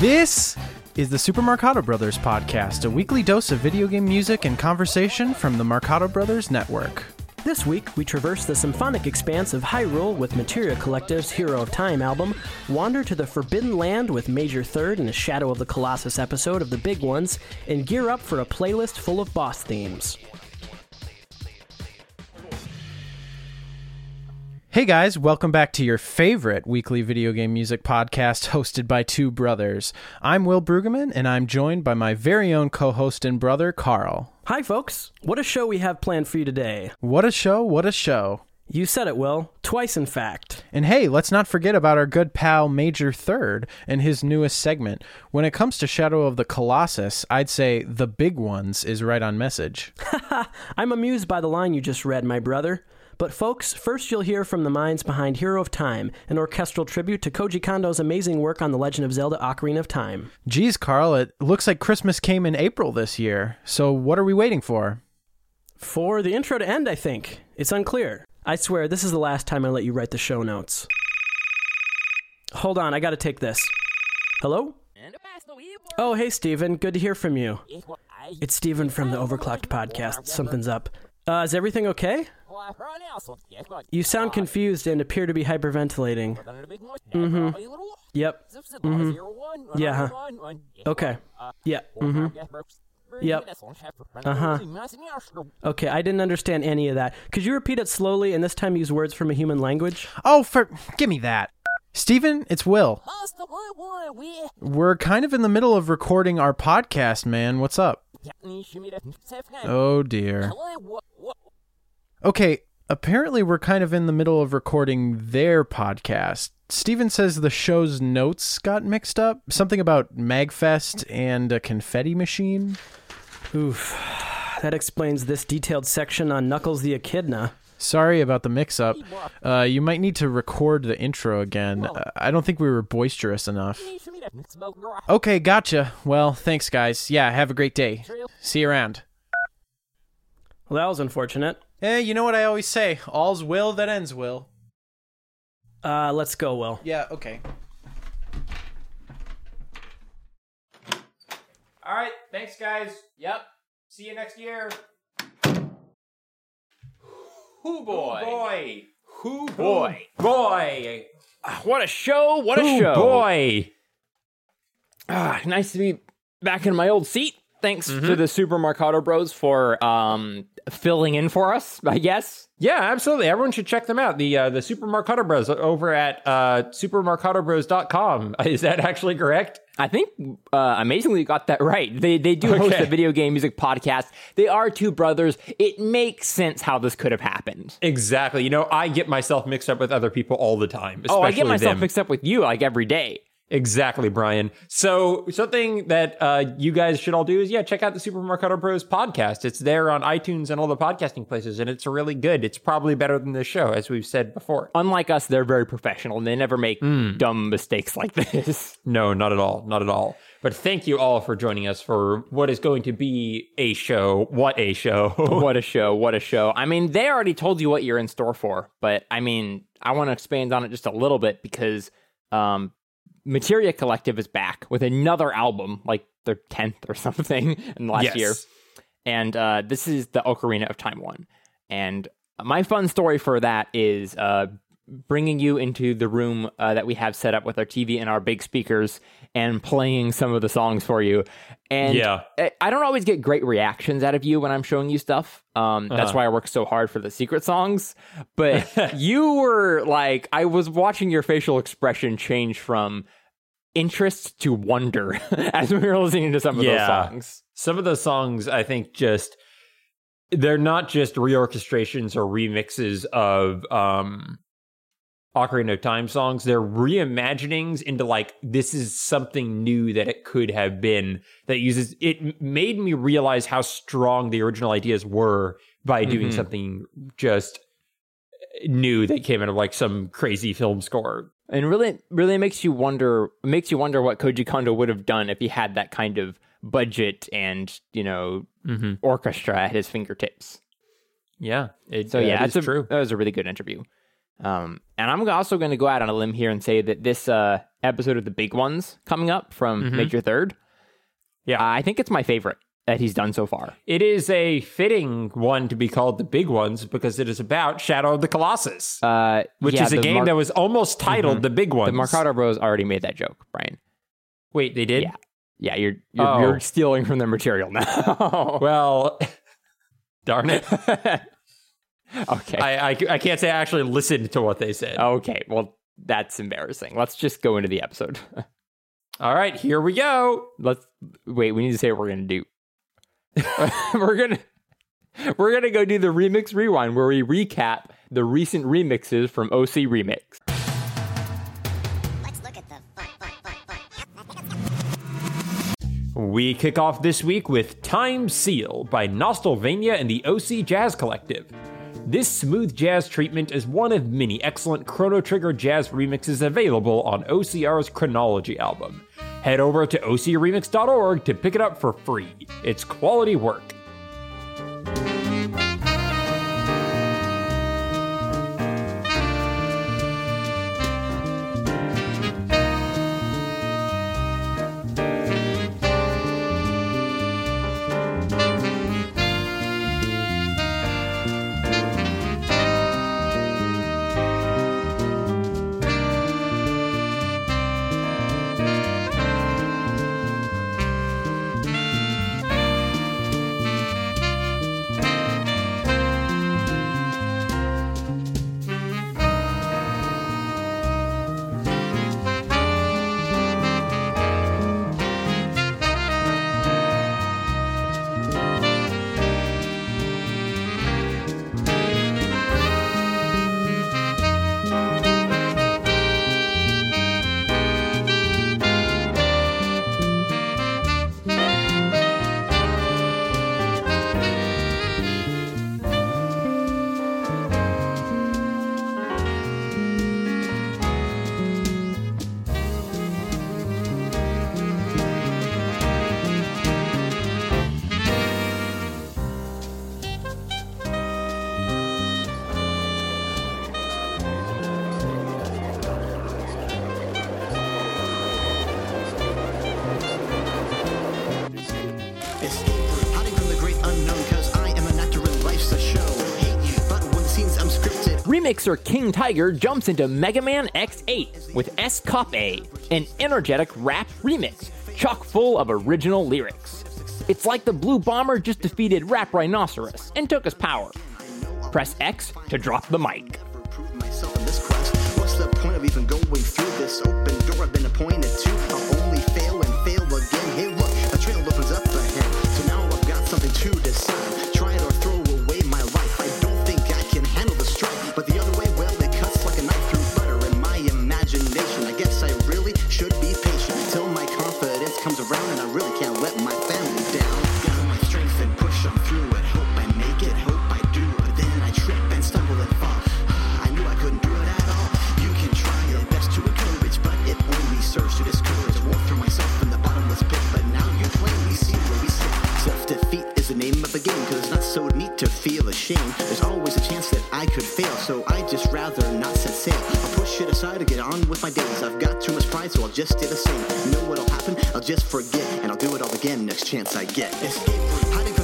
This is the Super Marcato Brothers podcast, a weekly dose of video game music and conversation from the Marcato Brothers Network. This week, we traverse the symphonic expanse of Hyrule with Materia Collective's Hero of Time album, wander to the Forbidden Land with Major Third and a Shadow of the Colossus episode of The Big Ones, and gear up for a playlist full of boss themes. Hey guys, welcome back to your favorite weekly video game music podcast hosted by two brothers. I'm Will Brueggemann, and I'm joined by my very own co host and brother, Carl. Hi, folks. What a show we have planned for you today. What a show, what a show. You said it, Will. Twice, in fact. And hey, let's not forget about our good pal Major Third and his newest segment. When it comes to Shadow of the Colossus, I'd say the big ones is right on message. I'm amused by the line you just read, my brother. But, folks, first you'll hear from the minds behind Hero of Time, an orchestral tribute to Koji Kondo's amazing work on The Legend of Zelda Ocarina of Time. Geez, Carl, it looks like Christmas came in April this year. So what are we waiting for? For the intro to end, I think. It's unclear. I swear, this is the last time I let you write the show notes. Hold on, I gotta take this. Hello? Oh, hey, Steven. Good to hear from you. It's Steven from the Overclocked podcast. Something's up. Uh, is everything okay? You sound confused and appear to be hyperventilating. Mm-hmm. Yep. Mm-hmm. Yeah. Okay. Yeah. Mm-hmm. Yep. Uh huh. Okay, I didn't understand any of that. Could you repeat it slowly and this time use words from a human language? Oh, for give me that. Steven, it's Will. We're kind of in the middle of recording our podcast, man. What's up? Oh dear. Okay, apparently we're kind of in the middle of recording their podcast. Steven says the show's notes got mixed up. Something about Magfest and a confetti machine. Oof. That explains this detailed section on Knuckles the Echidna. Sorry about the mix up. Uh, you might need to record the intro again. Uh, I don't think we were boisterous enough. Okay, gotcha. Well, thanks, guys. Yeah, have a great day. See you around. Well, that was unfortunate. Eh, you know what I always say all's will that ends will. Uh, let's go, Will. Yeah, okay. All right, thanks, guys. Yep. See you next year. Who boy? boy. Who boy? Boy. Ah, What a show. What a Ooh, show. boy. Ah, nice to be back in my old seat. Thanks Mm-hmm. to the Super Marcato Bros for um filling in for us, I guess. Yeah, absolutely. Everyone should check them out. The uh, the Super Marcato Bros over at uh, supermarcatobros.com. Is that actually correct? I think uh, amazingly you got that right. They they do host Okay. a video game music podcast. They are two brothers. It makes sense how this could have happened. Exactly. You know, I get myself mixed up with other people all the time. Oh, I get myself them. mixed up with you like every day. Exactly, Brian. So something that uh, you guys should all do is yeah, check out the Super Marcato Bros podcast. It's there on iTunes and all the podcasting places, and it's really good. It's probably better than the show, as we've said before. Unlike us, they're very professional and they never make Hmm. dumb mistakes like this. No, not at all. Not at all. But thank you all for joining us for what is going to be a show. What a show. what a show! What a show! I mean, they already told you what you're in store for, but I mean, I want to expand on it just a little bit because um, Materia Collective is back with another album, like their tenth or something in the last Yes. year, and uh, this is the Ocarina of Time one. And my fun story for that is uh, bringing you into the room uh, that we have set up with our TV and our big speakers and playing some of the songs for you. And Yeah. I- don't always get great reactions out of you when I'm showing you stuff. Um, That's Uh-huh. why I work so hard for the secret songs. But you were like, I was watching your facial expression change from interest to wonder as we were listening to some of Yeah. those songs. Some of those songs, I think, just they're not just reorchestrations or remixes of um Ocarina of Time songs. They're reimaginings into like this is something new that it could have been that uses it made me realize how strong the original ideas were by doing Mhm. something just new that came out of like some crazy film score. And really, really makes you wonder. Makes you wonder what Koji Kondo would have done if he had that kind of budget and you know Mm-hmm. orchestra at his fingertips. Yeah, it, So yeah, that's a, true. That was a really good interview. Um, and I'm also going to go out on a limb here and say that this uh, episode of the big ones coming up from Mhm. Major Third, Yeah. I think it's my favorite that he's done so far. It is a fitting one to be called the big ones because it is about Shadow of the Colossus, Uh, which yeah, is a game Mar- that was almost titled Mhm. the big ones. the Marcato Bros already made that joke, Brian. Wait, they did? Yeah. Yeah, you're you're, Oh. you're stealing from their material now. Well, darn it. okay. I, I, I can't say I actually listened to what they said. okay. Well, that's embarrassing. Let's just go into the episode. All right, here we go. Let's wait. We need to say what we're gonna do. we're gonna we're gonna go do the remix rewind where we recap the recent remixes from OC Remix. We kick off this week with Time Seal by Nostalvania and the OC Jazz Collective. This smooth jazz treatment is one of many excellent Chrono Trigger jazz remixes available on OCR's Chronology album. Head over to ocremix.org to pick it up for free. It's quality work. Remixer King Tiger jumps into Mega Man X8 with S Cop A, an energetic rap remix, chock full of original lyrics. It's like the Blue Bomber just defeated Rap Rhinoceros and took his power. Press X to drop the mic. I've been appointed to? I'll only fail and fail again. Hey, so neat to feel ashamed. There's always a chance that I could fail, so I just rather not set sail. I'll push it aside to get on with my days. I've got too much pride, so I'll just stay the same. You know what'll happen? I'll just forget, and I'll do it all again next chance I get. Escape, hiding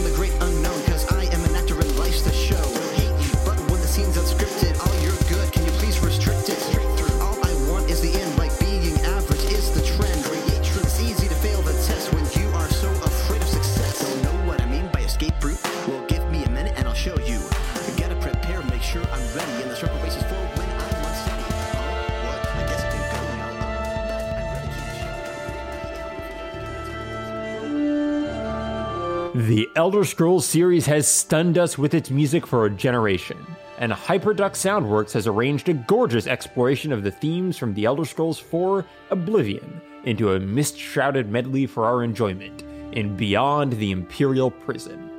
Elder Scrolls series has stunned us with its music for a generation, and Hyperduck Soundworks has arranged a gorgeous exploration of the themes from The Elder Scrolls 4 Oblivion into a mist shrouded medley for our enjoyment in Beyond the Imperial Prison.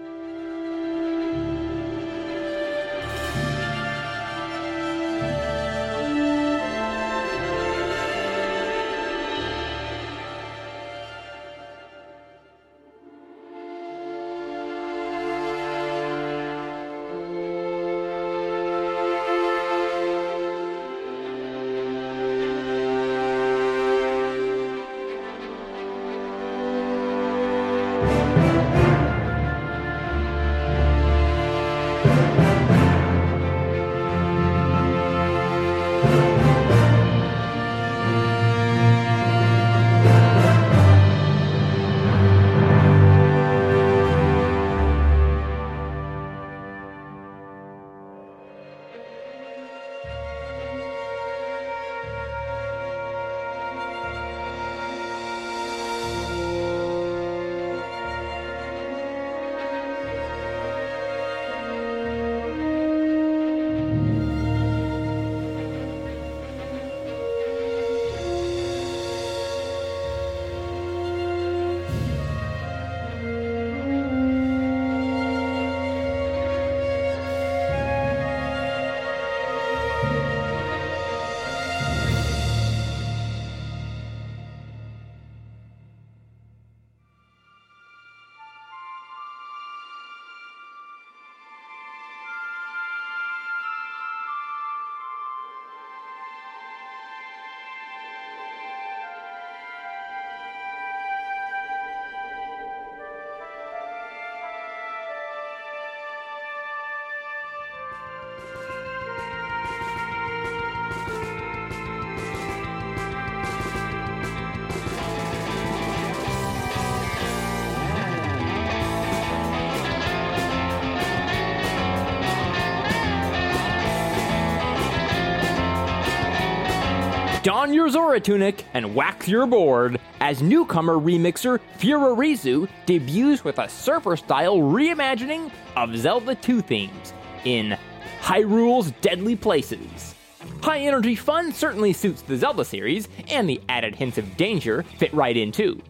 Your Zora tunic and wax your board as newcomer remixer Furorizu debuts with a surfer style reimagining of Zelda 2 themes in Hyrule's Deadly Places. High energy fun certainly suits the Zelda series, and the added hints of danger fit right in too.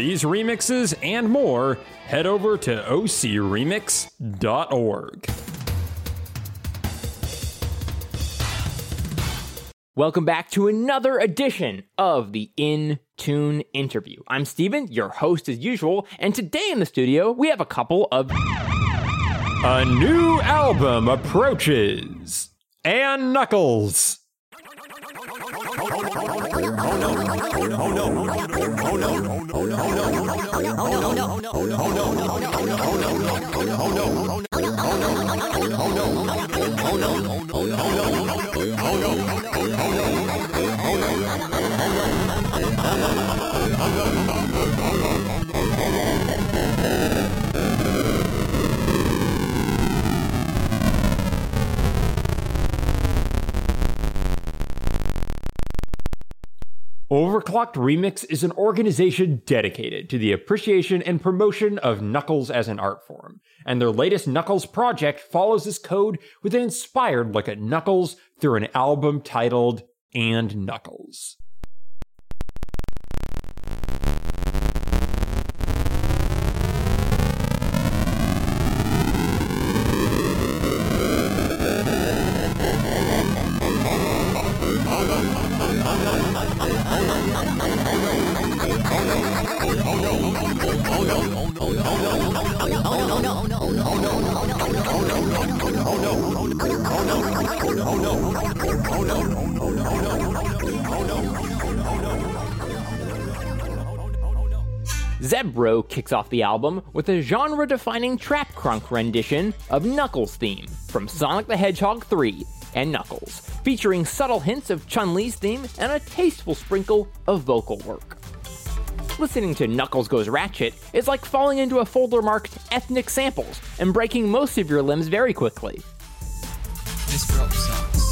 These remixes and more, head over to ocremix.org. Welcome back to another edition of the In Tune interview. I'm Steven, your host as usual, and today in the studio we have a couple of A new album approaches. And Knuckles. Oh no. Overclocked Remix is an organization dedicated to the appreciation and promotion of Knuckles as an art form, and their latest Knuckles project follows this code with an inspired look at Knuckles through an album titled And Knuckles. Zebro kicks off the album with a genre defining trap crunk rendition of Knuckles' theme from Sonic the Hedgehog 3 and Knuckles, featuring subtle hints of Chun Li's theme and a tasteful sprinkle of vocal work. Listening to Knuckles Goes Ratchet is like falling into a folder marked ethnic samples and breaking most of your limbs very quickly. This drop sucks.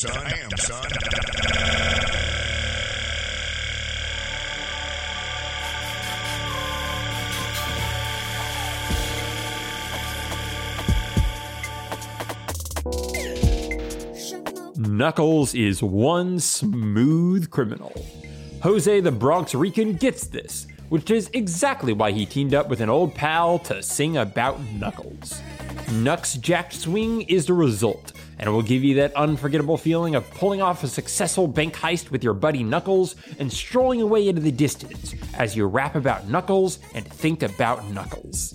Son. Damn, son. Knuckles is one smooth criminal. Jose the Bronx Rican gets this, which is exactly why he teamed up with an old pal to sing about Knuckles. Knucks Jack Swing is the result, and it will give you that unforgettable feeling of pulling off a successful bank heist with your buddy Knuckles and strolling away into the distance as you rap about Knuckles and think about Knuckles.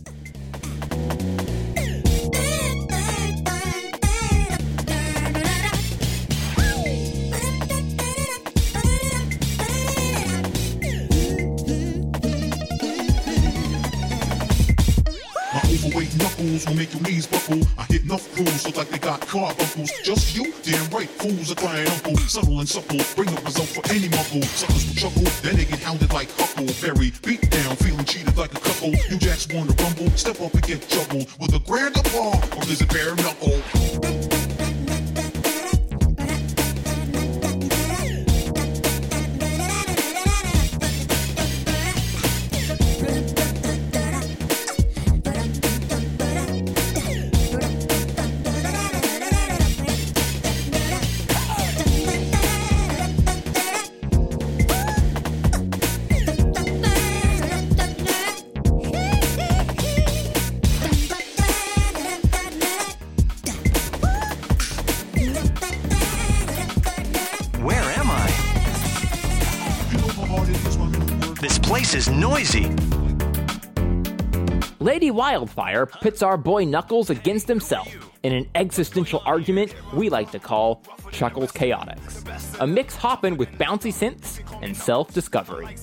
Will make your knees buckle. I hit enough crews look like they got carbuncles. Just you, damn right, fools are crying uncle. Subtle and supple, bring the result for any muckle. Suckers will chuckle, then they get hounded like Huckleberry. Beat down, feeling cheated like a couple. You jacks wanna rumble, step up and get trouble. With a grand applause, or is it bare knuckle? Is noisy. Lady Wildfire pits our boy Knuckles against himself in an existential argument we like to call Chuckles Chaotix. A mix hoppin' with bouncy synths and self discovery.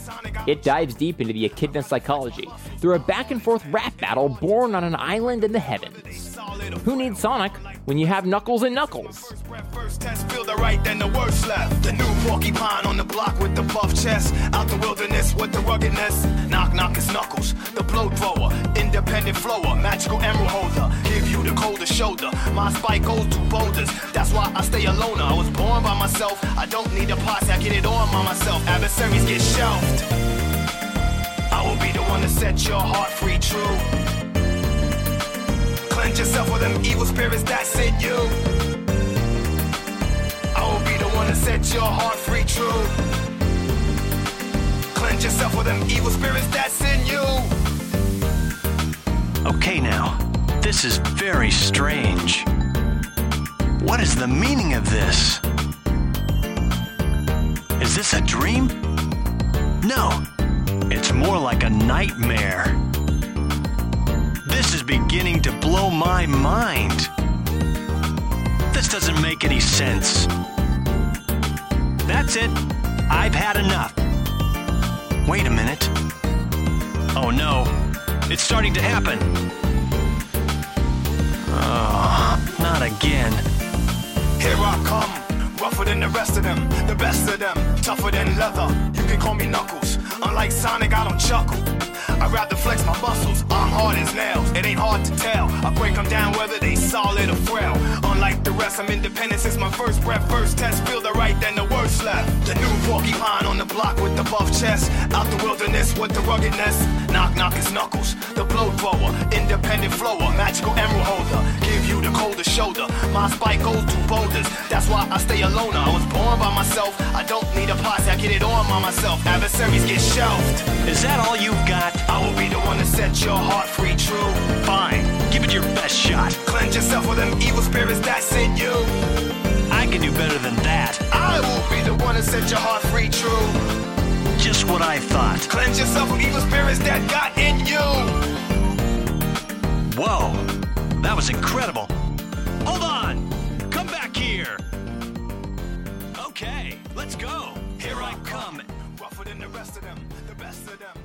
It dives deep into the echidna psychology through a back and forth rap battle born on an island in the heavens. Who needs Sonic when you have Knuckles and Knuckles? First test, feel the right, then the worst left. The new porcupine on the block with the buff chest. Out the wilderness with the ruggedness. Knock, knock, Knuckles. The blow thrower, independent flower, magical emerald holder. Give you the shoulder. My spike goes to boulders. That's why I stay alone. I was born by myself. I don't need a posse, I get it on by myself. Adversaries get shelved. I will be the one to set your heart free, true. Cleanse yourself with them evil spirits that's in you. I will be the one to set your heart free, true. Cleanse yourself with them evil spirits that's in you. Okay, now, this is very strange. What is the meaning of this? Is this a dream? No, it's more like a nightmare. Is beginning to blow my mind. This doesn't make any sense. That's it. I've had enough. Wait a minute. Oh no, it's starting to happen. Oh, not again. Here I come, rougher than the rest of them, the best of them, tougher than leather. You can call me Knuckles. Unlike Sonic, I don't chuckle. I rather flex my muscles. I'm hard as nails. It ain't hard to tell. I break them down whether they solid or frail. Unlike the rest, I'm independent since my first breath. First test, feel the right, then the worst left. The new porcupine on the block with the buff chest. Out the wilderness with the ruggedness. Knock, knock, it's Knuckles. The blow thrower, independent flower, magical emerald holder. Give you the coldest shoulder. My spike goes to boulders. That's why I stay alone. I was born by myself. I don't need a posse. I get it on by myself. Adversaries get shelved. Is that all you've got? I will be the one to set your heart free, true. Fine, give it your best shot. Cleanse yourself with them evil spirits that's in you. I can do better than that. I will be the one to set your heart free, true. Just what I thought. Cleanse yourself from evil spirits that got in you. Whoa, that was incredible. Hold on, come back here. Okay, let's go. Here I come. Rougher than the rest of them, the best of them,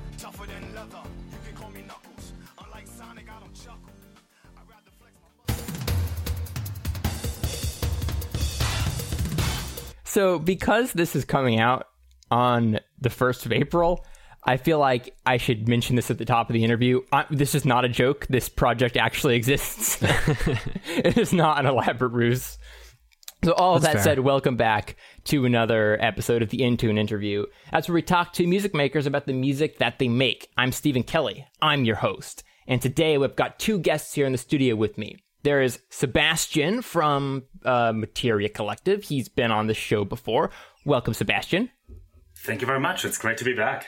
leather. You can call me Knuckles. Unlike Sonic, I don't chuckle. So, because this is coming out on the 1st of April, I feel like I should mention this at the top of the interview. I, this is not a joke. This project actually exists. it is not an elaborate ruse. So, all of that fair. said, welcome back to another episode of the Intune interview. That's where we talk to music makers about the music that they make. I'm Stephen Kelly. I'm your host. And today we've got two guests here in the studio with me. There is Sebastian from uh, Materia Collective. He's been on the show before. Welcome, Sebastian. Thank you very much. It's great to be back.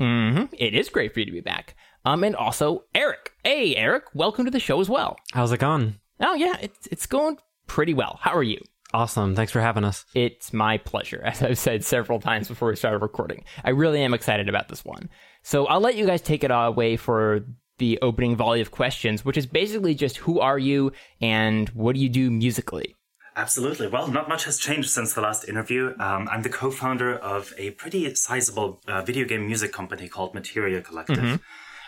hmm It is great for you to be back. Um, and also Eric. Hey, Eric, welcome to the show as well. How's it going? Oh yeah, it's it's going pretty well. How are you? Awesome. Thanks for having us. It's my pleasure, as I've said several times before we started recording. I really am excited about this one. So I'll let you guys take it away for the opening volley of questions, which is basically just who are you and what do you do musically? Absolutely. Well, not much has changed since the last interview. Um, I'm the co founder of a pretty sizable uh, video game music company called Materia Collective. Mm-hmm.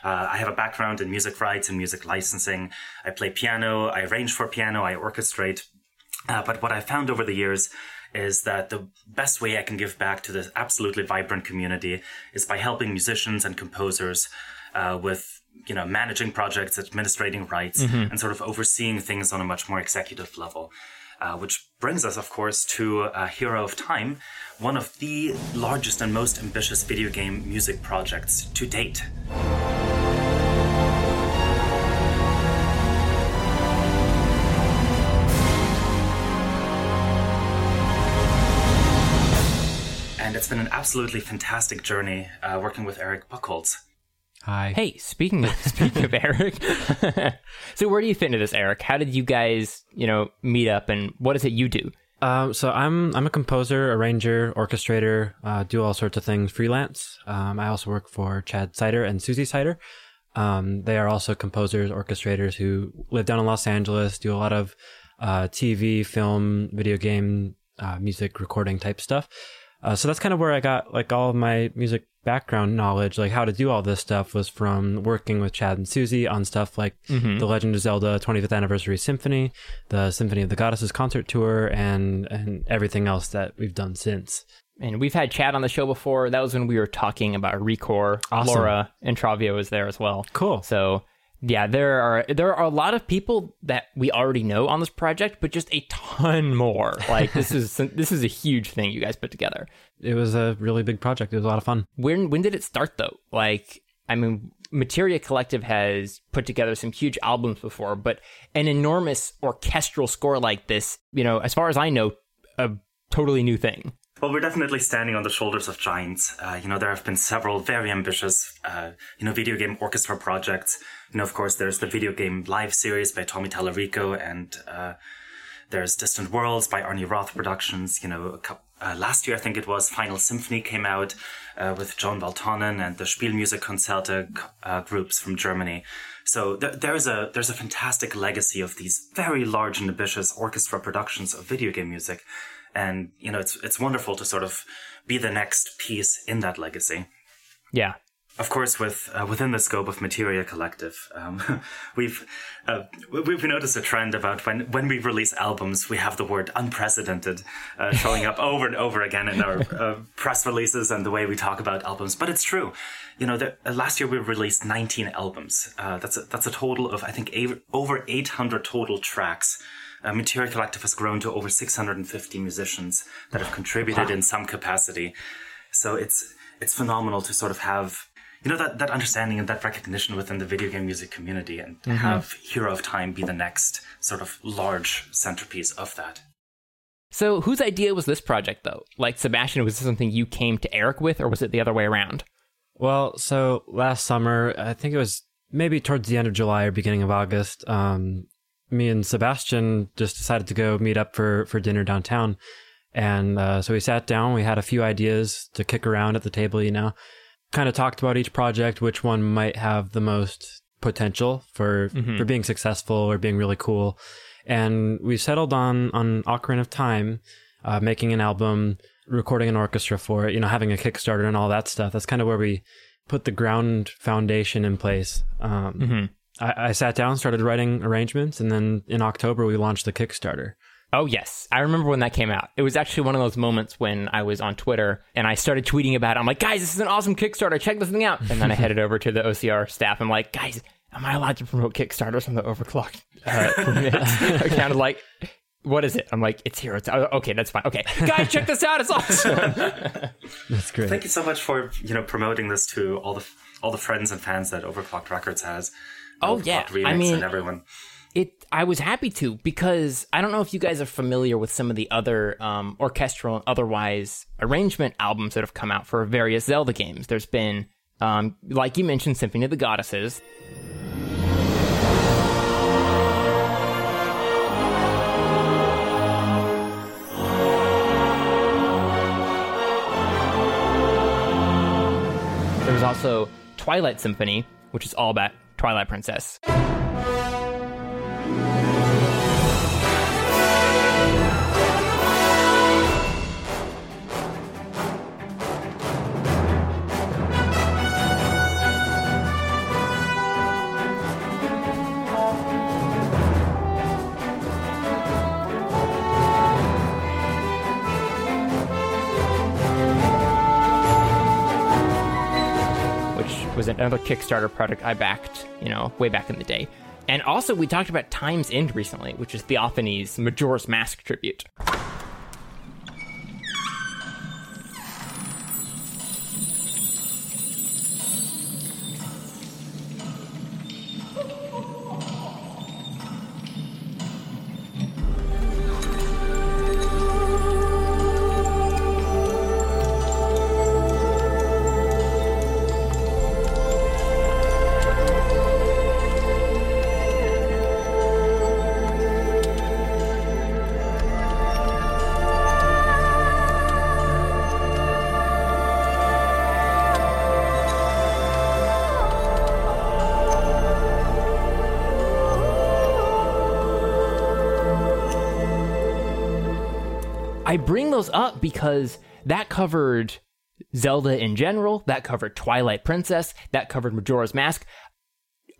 Uh, I have a background in music rights and music licensing. I play piano, I arrange for piano, I orchestrate. Uh, but what I found over the years is that the best way I can give back to this absolutely vibrant community is by helping musicians and composers uh, with you know managing projects, administrating rights, Mhm. and sort of overseeing things on a much more executive level. Uh, which brings us, of course, to uh, Hero of Time, one of the largest and most ambitious video game music projects to date. Been an absolutely fantastic journey uh, working with Eric Buchholz. Hi. Hey, speaking of speaking of Eric, so where do you fit into this, Eric? How did you guys, you know, meet up, and what is it you do? Um, so I'm I'm a composer, arranger, orchestrator, uh, do all sorts of things freelance. Um, I also work for Chad Seiter and Susie Seiter. Um, they are also composers, orchestrators who live down in Los Angeles, do a lot of uh, TV, film, video game, uh, music recording type stuff. Uh, so that's kind of where I got like all of my music background knowledge, like how to do all this stuff was from working with Chad and Susie on stuff like Mhm. the Legend of Zelda 25th Anniversary Symphony, the Symphony of the Goddesses concert tour, and and everything else that we've done since. And we've had Chad on the show before. That was when we were talking about Recore. Awesome. Laura Intravia was there as well. Cool. So yeah, there are there are a lot of people that we already know on this project, but just a ton more. Like this is this is a huge thing you guys put together. It was a really big project. It was a lot of fun. When when did it start though? Like I mean, Materia Collective has put together some huge albums before, but an enormous orchestral score like this, you know, as far as I know, a totally new thing. Well, we're definitely standing on the shoulders of giants. Uh, you know, there have been several very ambitious, uh, you know, video game orchestra projects. You know, of course, there's the video game live series by Tommy Tallarico, and uh, there's Distant Worlds by Arnie Roth Productions. You know, a coup uh, last year I think it was Final Symphony came out uh, with Jonne Valtonen and the Spielmusikkonzerte uh, groups from Germany. So th- there's a there's a fantastic legacy of these very large and ambitious orchestra productions of video game music and you know it's it's wonderful to sort of be the next piece in that legacy. Yeah. of course with uh, within the scope of materia collective um, we've uh, we've noticed a trend about when when we release albums we have the word unprecedented uh, showing up over and over again in our uh, press releases and the way we talk about albums. But it's true. You know the, uh, last year we released 19 albums. Uh, that's a, that's a total of i think eight, over 800 total tracks uh, Materia Collective has grown to over 650 musicians that have contributed Wow. in some capacity. So it's it's phenomenal to sort of have you know that that understanding and that recognition within the video game music community, and to Mhm. have Hero of Time be the next sort of large centerpiece of that. So whose idea was this project though? Like Sebastian, was this something you came to Eric with, or was it the other way around? Well, so last summer, I think it was maybe towards the end of July or beginning of August, um, me and Sebastian just decided to go meet up for, for dinner downtown. And uh, so we sat down, we had a few ideas to kick around at the table, you know, kind of talked about each project, which one might have the most potential for, Mhm. for being successful or being really cool. And we settled on, on Ocarina of Time, uh, making an album, recording an orchestra for it, you know, having a Kickstarter and all that stuff. That's kind of where we put the ground foundation in place. Um, Mhm. I, I sat down, started writing arrangements, and then in October we launched the Kickstarter. Oh yes, I remember when that came out. It was actually one of those moments when I was on Twitter and I started tweeting about it. I'm like, guys, this is an awesome Kickstarter. Check this thing out. And then I headed over to the OCR staff. I'm like, guys, am I allowed to promote Kickstarters from the Overclocked uh, permit account? Like, what is it? I'm like, it's here. It's oh, okay. That's fine. Okay, guys, check this out. It's awesome. That's great. Thank you so much for you know promoting this to all the all the friends and fans that Overclocked Records has oh yeah, I mean, everyone. It. I was happy to because I don't know if you guys are familiar with some of the other um, orchestral and otherwise arrangement albums that have come out for various Zelda games. There's been, um, like you mentioned, Symphony of the Goddesses. There's also Twilight Symphony, which is all about Twilight Princess. Was another Kickstarter product I backed, you know, way back in the day. And also, we talked about Time's End recently, which is Theophany's Majora's Mask tribute. Because that covered Zelda in general, that covered Twilight Princess, that covered Majora's Mask.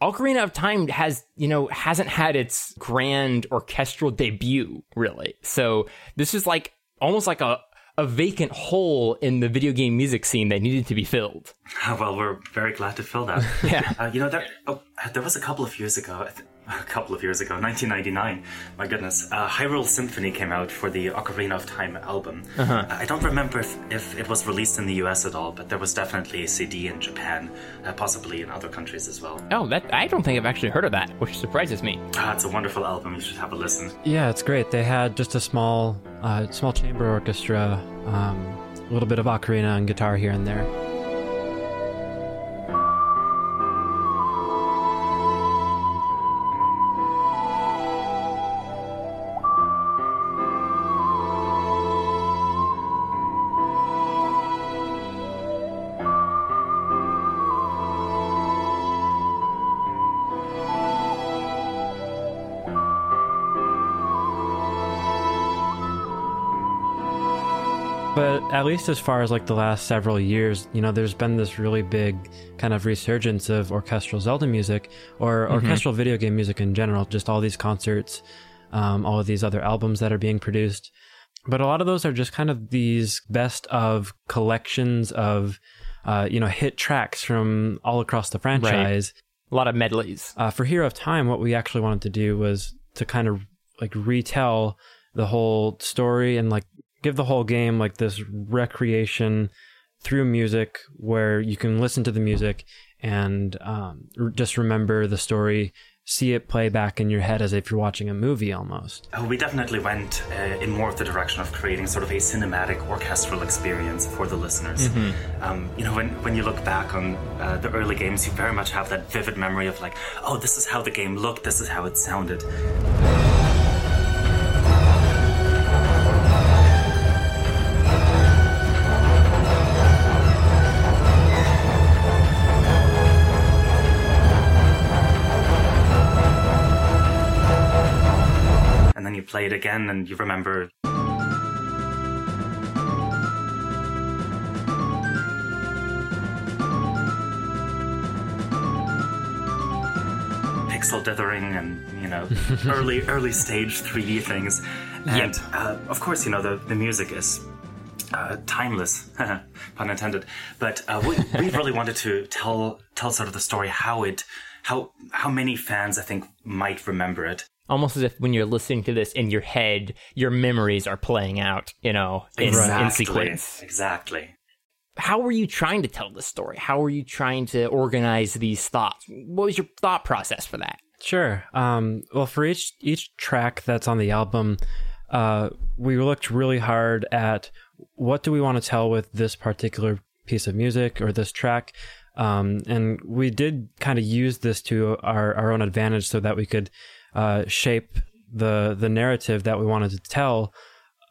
Ocarina of Time has, you know, hasn't had its grand orchestral debut, really. So this is like almost like a, a vacant hole in the video game music scene that needed to be filled. Well, we're very glad to fill that. Yeah. Uh, you know, there, oh, there was a couple of years ago, I a couple of years ago, 1999, my goodness, uh, Hyrule Symphony came out for the Ocarina of Time album. Uh-huh. I don't remember if, if it was released in the US at all, but there was definitely a CD in Japan, uh, possibly in other countries as well. Oh, that I don't think I've actually heard of that, which surprises me. Ah, it's a wonderful album, you should have a listen. Yeah, it's great. They had just a small, uh, small chamber orchestra, um, a little bit of ocarina and guitar here and there. At least as far as like the last several years, you know, there's been this really big kind of resurgence of orchestral Zelda music or Mhm. orchestral video game music in general. Just all these concerts, um, all of these other albums that are being produced. But a lot of those are just kind of these best of collections of, uh, you know, hit tracks from all across the franchise. A lot of medleys. Uh, for Hero of Time, what we actually wanted to do was to kind of like retell the whole story and like give the whole game like this recreation through music where you can listen to the music and um, r- just remember the story, see it play back in your head as if you're watching a movie almost. Uh, we definitely went uh, in more of the direction of creating sort of a cinematic orchestral experience for the listeners. Mhm. Um, you know, when, when you look back on uh, the early games, you very much have that vivid memory of like, oh, this is how the game looked, this is how it sounded. Play it again and you remember pixel dithering and you know early early stage 3D things. And uh, of course, you know the the music is uh, timeless, pun intended. But uh, we we really wanted to tell tell sort of the story how it how how many fans I think might remember it. Almost as if when you're listening to this in your head, your memories are playing out, you know, in, in sequence. Exactly. How were you trying to tell this story? How were you trying to organize these thoughts? What was your thought process for that? Sure. Um, well, for each each track that's on the album, uh, we looked really hard at what do we want to tell with this particular piece of music or this track, um, and we did kind of use this to our, our own advantage so that we could uh, shape the the narrative that we wanted to tell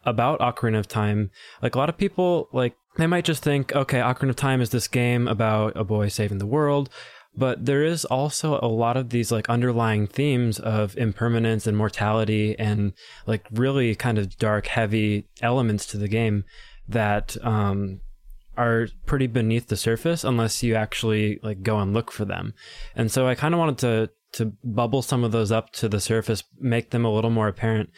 about Ocarina of Time. Like a lot of people like they might just think, okay, Ocarina of Time is this game about a boy saving the world. But there is also a lot of these like underlying themes of impermanence and mortality and like really kind of dark, heavy elements to the game that um, are pretty beneath the surface unless you actually like go and look for them. And so I kind of wanted to to bubble some of those up to the surface, make them a little more apparent.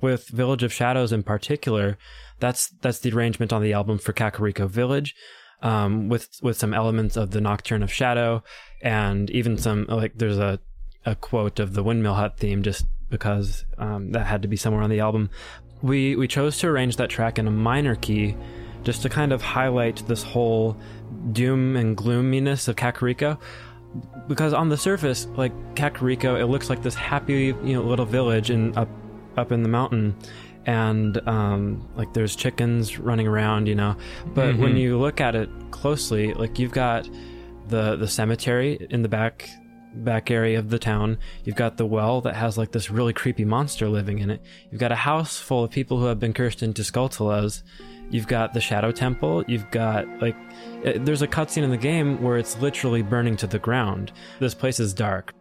With Village of Shadows in particular, that's that's the arrangement on the album for Kakariko Village, um, with with some elements of the Nocturne of Shadow, and even some like there's a a quote of the Windmill Hut theme just because um, that had to be somewhere on the album. We we chose to arrange that track in a minor key, just to kind of highlight this whole doom and gloominess of Kakariko. Because on the surface, like Kakariko, it looks like this happy, you know, little village in up up in the mountain, and um, like there's chickens running around, you know. But when Mhm. you look at it closely, like you've got the the cemetery in the back back area of the town. You've got the well that has like this really creepy monster living in it. You've got a house full of people who have been cursed into Skulltulas. You've got the Shadow Temple. You've got like Uh, there's a cutscene in the game where it's literally burning to the ground. This place is dark.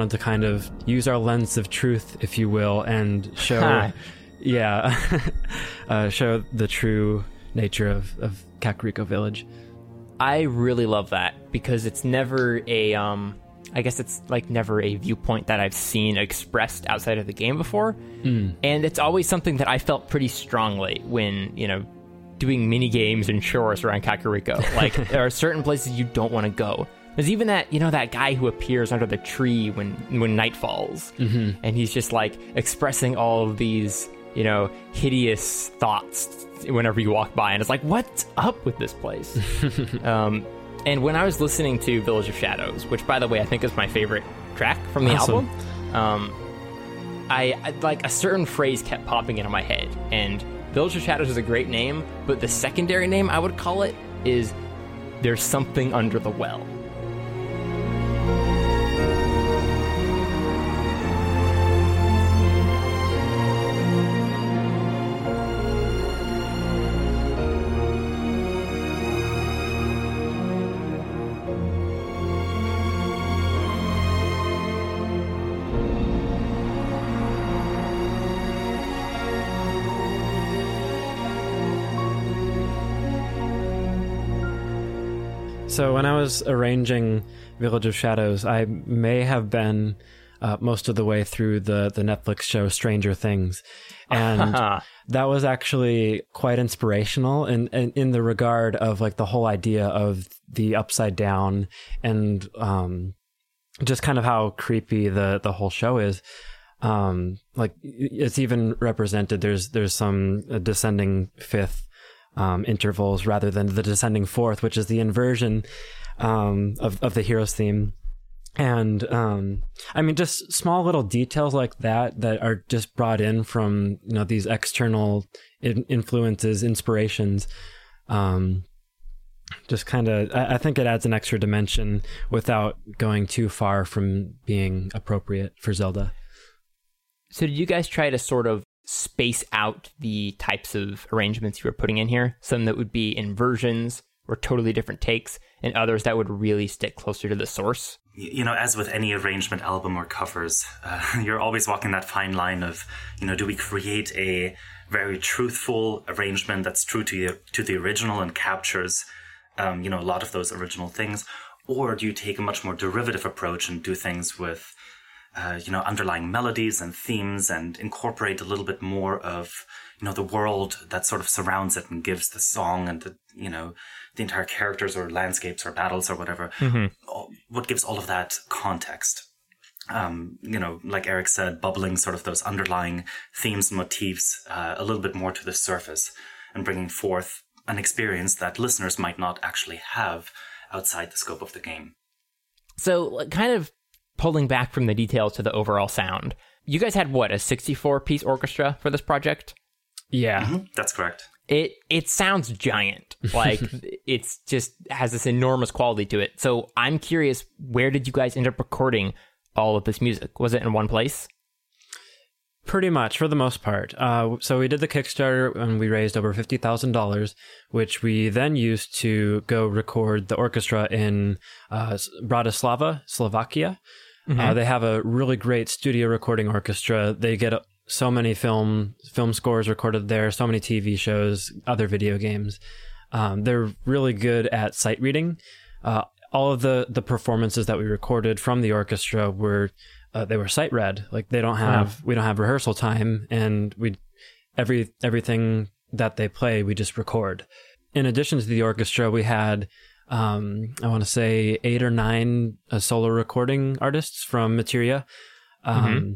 Wanted to kind of use our lens of truth, if you will, and show, yeah, uh, show the true nature of, of Kakariko Village. I really love that because it's never a um I guess it's like never a viewpoint that I've seen expressed outside of the game before. Mm. And it's always something that I felt pretty strongly when, you know, doing mini games and chores around Kakariko. Like there are certain places you don't want to go. There's even that, you know, that guy who appears under the tree when when night falls. Mhm. And he's just like expressing all of these, you know, hideous thoughts whenever you walk by and it's like, what's up with this place? um and when I was listening to Village of Shadows, which by the way I think is my favorite track from the Awesome. album, um, I, I like a certain phrase kept popping into my head, and Village of Shadows is a great name, but the secondary name I would call it is "There's something under the well." So when I was arranging Village of Shadows, I may have been uh, most of the way through the the Netflix show Stranger Things, and that was actually quite inspirational in, in in the regard of like the whole idea of the upside down and um, just kind of how creepy the the whole show is. Um, like it's even represented. There's there's some uh, descending fifth um, intervals rather than the descending fourth, which is the inversion um, of of the hero's theme. And um, I mean, just small little details like that that are just brought in from you know these external in- influences, inspirations. Um, just kind of, I, I think it adds an extra dimension without going too far from being appropriate for Zelda. So did you guys try to sort of space out the types of arrangements you were putting in here? Some that would be inversions or totally different takes, and others that would really stick closer to the source. You know, as with any arrangement album or covers, uh, you're always walking that fine line of, you know, do we create a very truthful arrangement that's true to the, to the original and captures, um, you know, a lot of those original things, or do you take a much more derivative approach and do things with, uh, you know, underlying melodies and themes and incorporate a little bit more of, you know, the world that sort of surrounds it and gives the song and the, you know, the entire characters or landscapes or battles or whatever, Mhm. what gives all of that context. um, you know, like Eric said, bubbling sort of those underlying themes and motifs uh, a little bit more to the surface and bringing forth an experience that listeners might not actually have outside the scope of the game. So, kind of pulling back from the details to the overall sound, you guys had what a 64 piece orchestra for this project? Yeah, mm-hmm. that's correct. It it sounds giant. Like it's just has this enormous quality to it. So I'm curious, where did you guys end up recording all of this music? Was it in one place? Pretty much, for the most part. Uh, so we did the Kickstarter and we raised over fifty thousand dollars, which we then used to go record the orchestra in uh, Bratislava, Slovakia. Mm-hmm. Uh, they have a really great studio recording orchestra. They get so many film film scores recorded there, so many TV shows, other video games. Um, they're really good at sight reading. Uh, all of the the performances that we recorded from the orchestra were uh, they were sight read. Like they don't have we don't have rehearsal time, and we every everything that they play we just record. In addition to the orchestra, we had um, I want to say eight or nine uh, solo recording artists from Materia. Um, mm-hmm.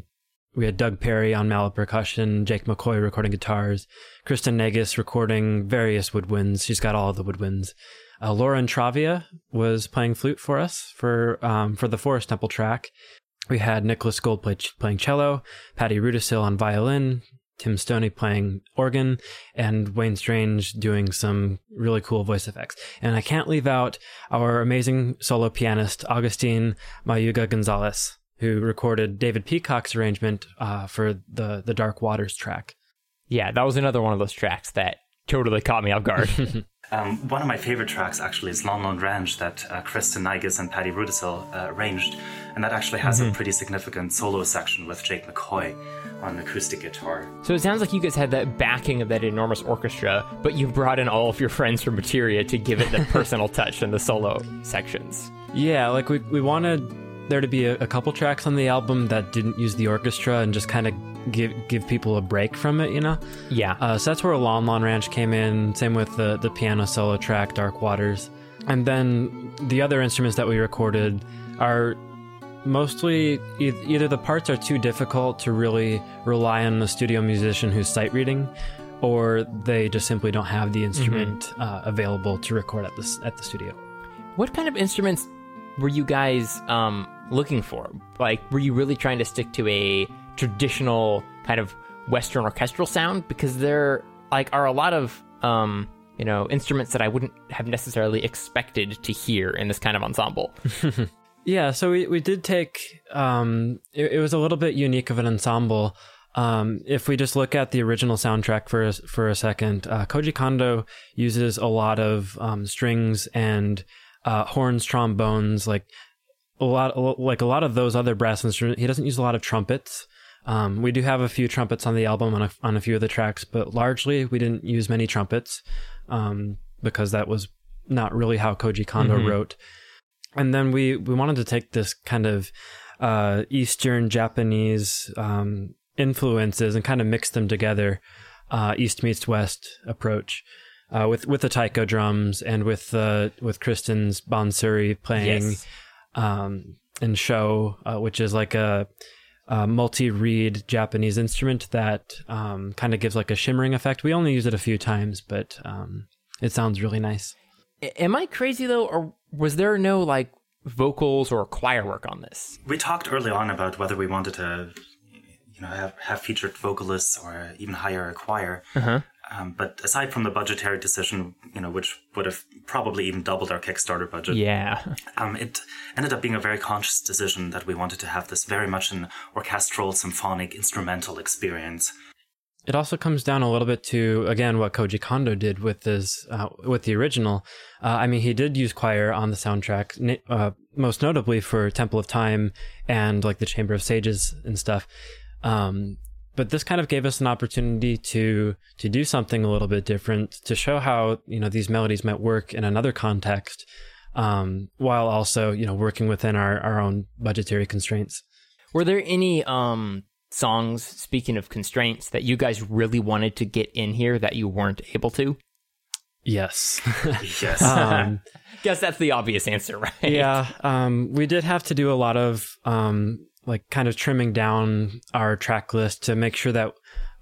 We had Doug Perry on mallet percussion, Jake McCoy recording guitars, Kristin Naigus recording various woodwinds. She's got all of the woodwinds. Uh, Laura Intravia was playing flute for us for um, for the Forest Temple track. We had Nicholas Gold play, playing cello, Patti Rudisill on violin, Tim Stoney playing organ, and Wayne Strange doing some really cool voice effects. And I can't leave out our amazing solo pianist, Augustine Mayuga Gonzalez who recorded David Peacock's arrangement uh, for the the Dark Waters track. Yeah, that was another one of those tracks that totally caught me off guard. um, one of my favorite tracks actually is Lon Lon Ranch that uh, Kristin Naigus and Patti Rudisill uh, arranged, and that actually has mm-hmm. a pretty significant solo section with Jake McCoy on acoustic guitar. So it sounds like you guys had that backing of that enormous orchestra, but you brought in all of your friends from Materia to give it the personal touch in the solo sections. Yeah, like we we wanted there to be a, a, couple tracks on the album that didn't use the orchestra and just kind of give give people a break from it, you know? Yeah. Uh, so that's where Lon Lon Ranch came in. Same with the the piano solo track, Dark Waters, and then the other instruments that we recorded are mostly either the parts are too difficult to really rely on a studio musician who's sight reading or they just simply don't have the instrument mm-hmm. uh, available to record at the at the studio. What kind of instruments were you guys um, looking for? Like, were you really trying to stick to a traditional kind of Western orchestral sound? Because there, like, are a lot of um, you know instruments that I wouldn't have necessarily expected to hear in this kind of ensemble. yeah, so we we did take um, it, it was a little bit unique of an ensemble. Um, if we just look at the original soundtrack for a, for a second, uh, Koji Kondo uses a lot of um, strings and uh, horns, trombones, like a lot, like a lot of those other brass instruments. He doesn't use a lot of trumpets. Um, we do have a few trumpets on the album on a, on a few of the tracks, but largely we didn't use many trumpets um, because that was not really how Koji Kondo mm-hmm. wrote. And then we we wanted to take this kind of uh, Eastern Japanese um, influences and kind of mix them together, uh, East meets West approach uh, with with the taiko drums and with uh, with Kristin's bansuri playing yes. um, and sho, uh, which is like a, a multi-reed Japanese instrument that um, kind of gives like a shimmering effect. We only use it a few times, but um, it sounds really nice. Am I crazy though, or was there no like vocals or choir work on this? We talked early on about whether we wanted to, you know, have, have featured vocalists or even hire a choir. Uh-huh. Um, but aside from the budgetary decision, you know, which would have probably even doubled our Kickstarter budget, yeah, um, it ended up being a very conscious decision that we wanted to have this very much an orchestral, symphonic, instrumental experience. It also comes down a little bit to again what Koji Kondo did with this uh, with the original. Uh, I mean, he did use choir on the soundtrack, uh, most notably for Temple of Time and like the Chamber of Sages and stuff. Um, but this kind of gave us an opportunity to to do something a little bit different to show how you know these melodies might work in another context um, while also you know working within our, our own budgetary constraints. Were there any um, songs speaking of constraints that you guys really wanted to get in here that you weren't able to? Yes. Yes. Um, guess that's the obvious answer right? Yeah um, we did have to do a lot of um, like kind of trimming down our track list to make sure that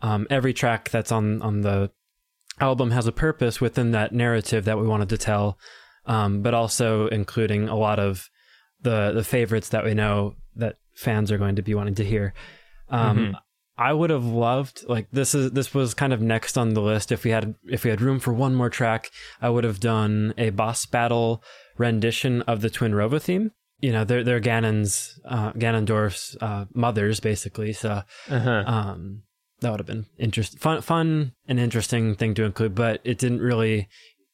um, every track that's on on the album has a purpose within that narrative that we wanted to tell, um, but also including a lot of the the favorites that we know that fans are going to be wanting to hear. Um, Mhm. I would have loved like this is this was kind of next on the list if we had if we had room for one more track I would have done a boss battle rendition of the Twinrova theme you know they're they're Ganon's uh, Ganondorf's uh, mothers basically. So Uh-huh. um that would have been interest fun fun and interesting thing to include but it didn't really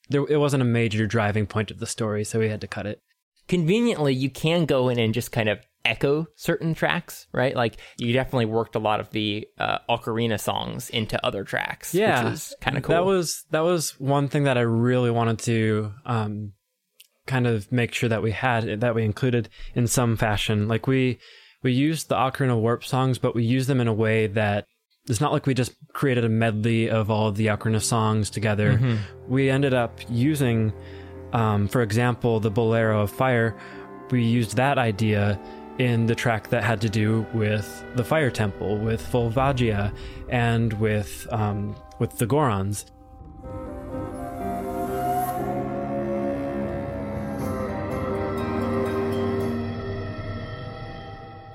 there it wasn't a major driving point of the story so we had to cut it. Conveniently you can go in and just kind of echo certain tracks right? Like you definitely worked a lot of the uh, ocarina songs into other tracks yeah. which is kind of cool. that was that was one thing that i really wanted to um kind of make sure that we had that we included in some fashion like we we used the ocarina warp songs but we used them in a way that it's not like we just created a medley of all of the ocarina songs together Mhm. we ended up using um, for example the bolero of fire we used that idea in the track that had to do with the fire temple with Volvagia and with um, with the Gorons.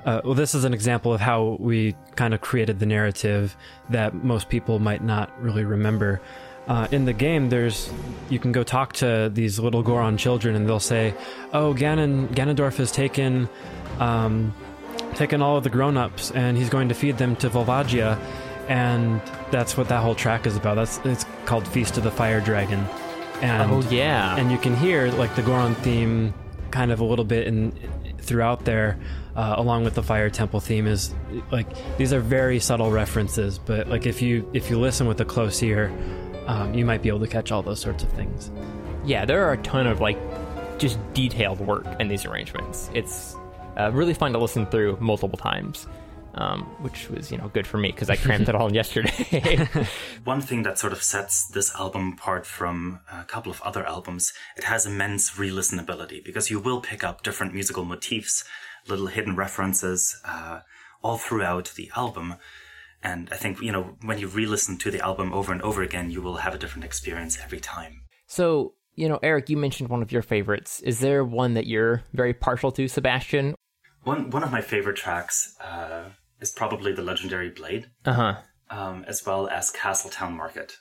Uh, well, this is an example of how we kind of created the narrative that most people might not really remember. Uh, in the game, there's you can go talk to these little Goron children, and they'll say, "Oh, Ganon Ganondorf has taken um, taken all of the grown-ups, and he's going to feed them to Volvagia." And that's what that whole track is about. That's it's called Feast of the Fire Dragon. And Oh, yeah. and you can hear like the Goron theme kind of a little bit in throughout there, uh, along with the Fire Temple theme. Is like these are very subtle references, but like if you if you listen with a close ear, um, you might be able to catch all those sorts of things. yeah there are a ton of like just detailed work in these arrangements it's uh, really fun to listen through multiple times um, which was you know good for me because i crammed it all in yesterday One thing that sort of sets this album apart from a couple of other albums, it has immense re-listenability because you will pick up different musical motifs, little hidden references, uh, all throughout the album. And I think, you know, when you re-listen to the album over and over again, you will have a different experience every time. so you know eric you mentioned one of your favorites is there one that you're very partial to sebastian One, one of my favorite tracks, uh, is probably The Legendary Blade, uh-huh um, as well as Castletown Market.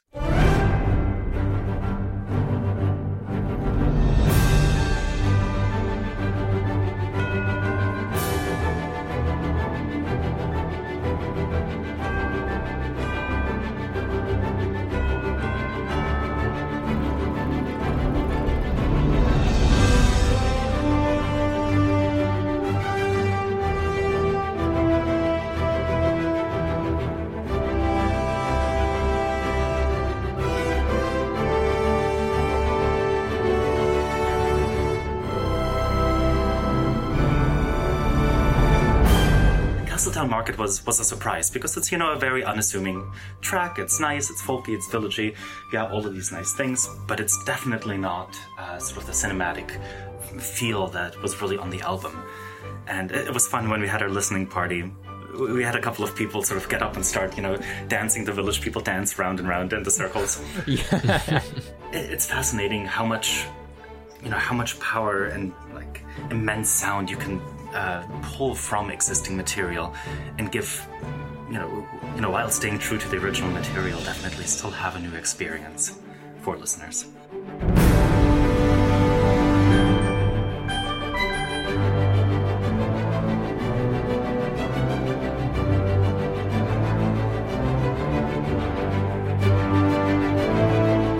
Castletown Market was was a surprise because it's you know a very unassuming track. It's nice, it's folky, it's villagey. Have all of these nice things, but it's definitely not uh, sort of the cinematic feel that was really on the album. And it, it was fun when we had our listening party. We we had a couple of people sort of get up and start, you know, dancing the village people dance round and round in the circles. yeah it's fascinating how much you know how much power and like immense sound you can uh, pull from existing material and give you know you know while staying true to the original material definitely still have a new experience for listeners.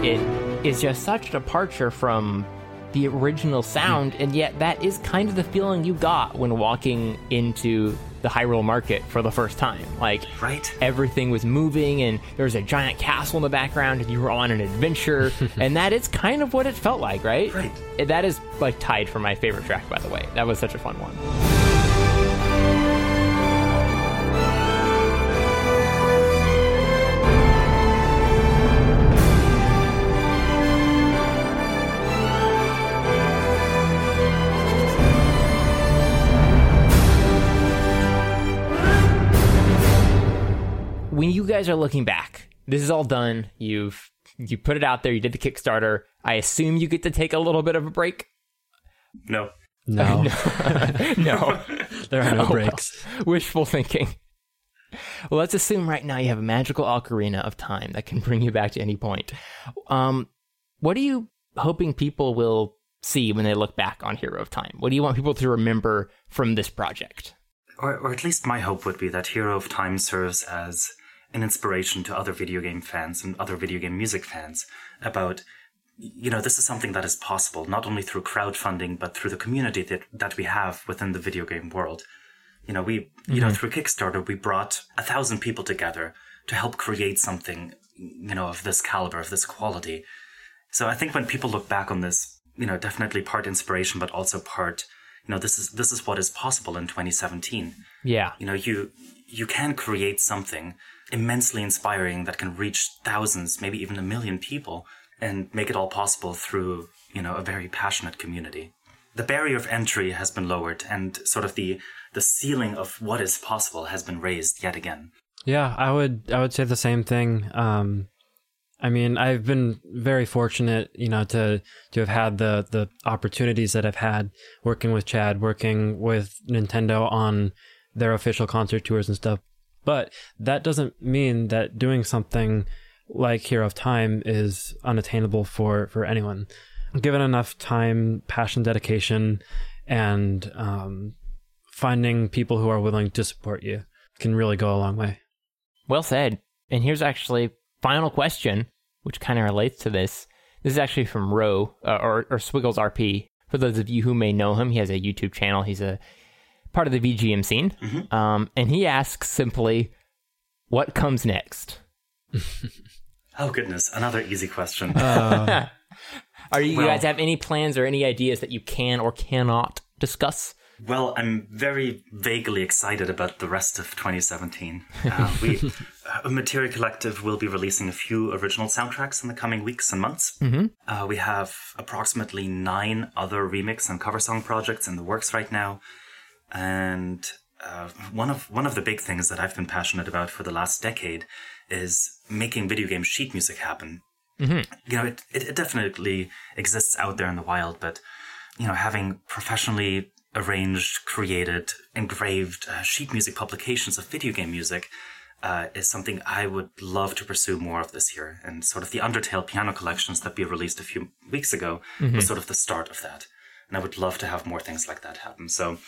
It is just such a departure from the original sound, and yet that is kind of the feeling you got when walking into the Hyrule Market for the first time. Like, right? Everything was moving, and there was a giant castle in the background, and you were on an adventure, and that is kind of what it felt like, right? Right. That is like tied for my favorite track, by the way. That was such a fun one. Guys are looking back. This is all done. You've you put it out there. You did the Kickstarter. I assume you get to take a little bit of a break. No. No. no. there are no Oh, well. breaks. Wishful thinking. Well, let's assume right now you have a magical ocarina of time that can bring you back to any point. Um, what are you hoping people will see when they look back on Hero of Time? What do you want people to remember from this project? Or, or at least my hope would be that Hero of Time serves as an inspiration to other video game fans and other video game music fans about, you know, this is something that is possible, not only through crowdfunding, but through the community that, that we have within the video game world. You know, we, you know, Mhm. through Kickstarter, we brought a thousand people together to help create something, you know, of this caliber, of this quality. So I think when people look back on this, you know, definitely part inspiration, but also part, you know, this is this is what is possible in 2017. Yeah. You know, you you can create something immensely inspiring that can reach thousands, maybe even a million people, and make it all possible through, you know, a very passionate community. The barrier of entry has been lowered, and sort of the the ceiling of what is possible has been raised yet again. Yeah, I would I would say the same thing. Um, I mean, I've been very fortunate, you know, to to have had the the opportunities that I've had working with Chad, working with Nintendo on their official concert tours and stuff. But that doesn't mean that doing something like Hero of Time is unattainable for for anyone. Given enough time, passion, dedication, and um, finding people who are willing to support you can really go a long way. Well said. And here's actually final question, which kind of relates to this. This is actually from Ro uh, or, or Swiggles RP. For those of you who may know him, he has a YouTube channel. He's a part of the VGM scene, um, and he asks simply, "What comes next?" Oh goodness, another easy question. Are you, Well- you guys have any plans or any ideas that you can or cannot discuss? Well, I'm very vaguely excited about the rest of 2017. Uh, we, uh, Materia Collective will be releasing a few original soundtracks in the coming weeks and months. Mhm. Uh, we have approximately nine other remix and cover song projects in the works right now, and uh, one of one of the big things that I've been passionate about for the last decade is making video game sheet music happen Mm-hmm. you know, it, it, it definitely exists out there in the wild, but, you know, having professionally arranged, created, engraved uh, sheet music publications of video game music uh, is something I would love to pursue more of this year. And sort of the Undertale piano collections that we released a few weeks ago Mhm. was sort of the start of that. And I would love to have more things like that happen. So,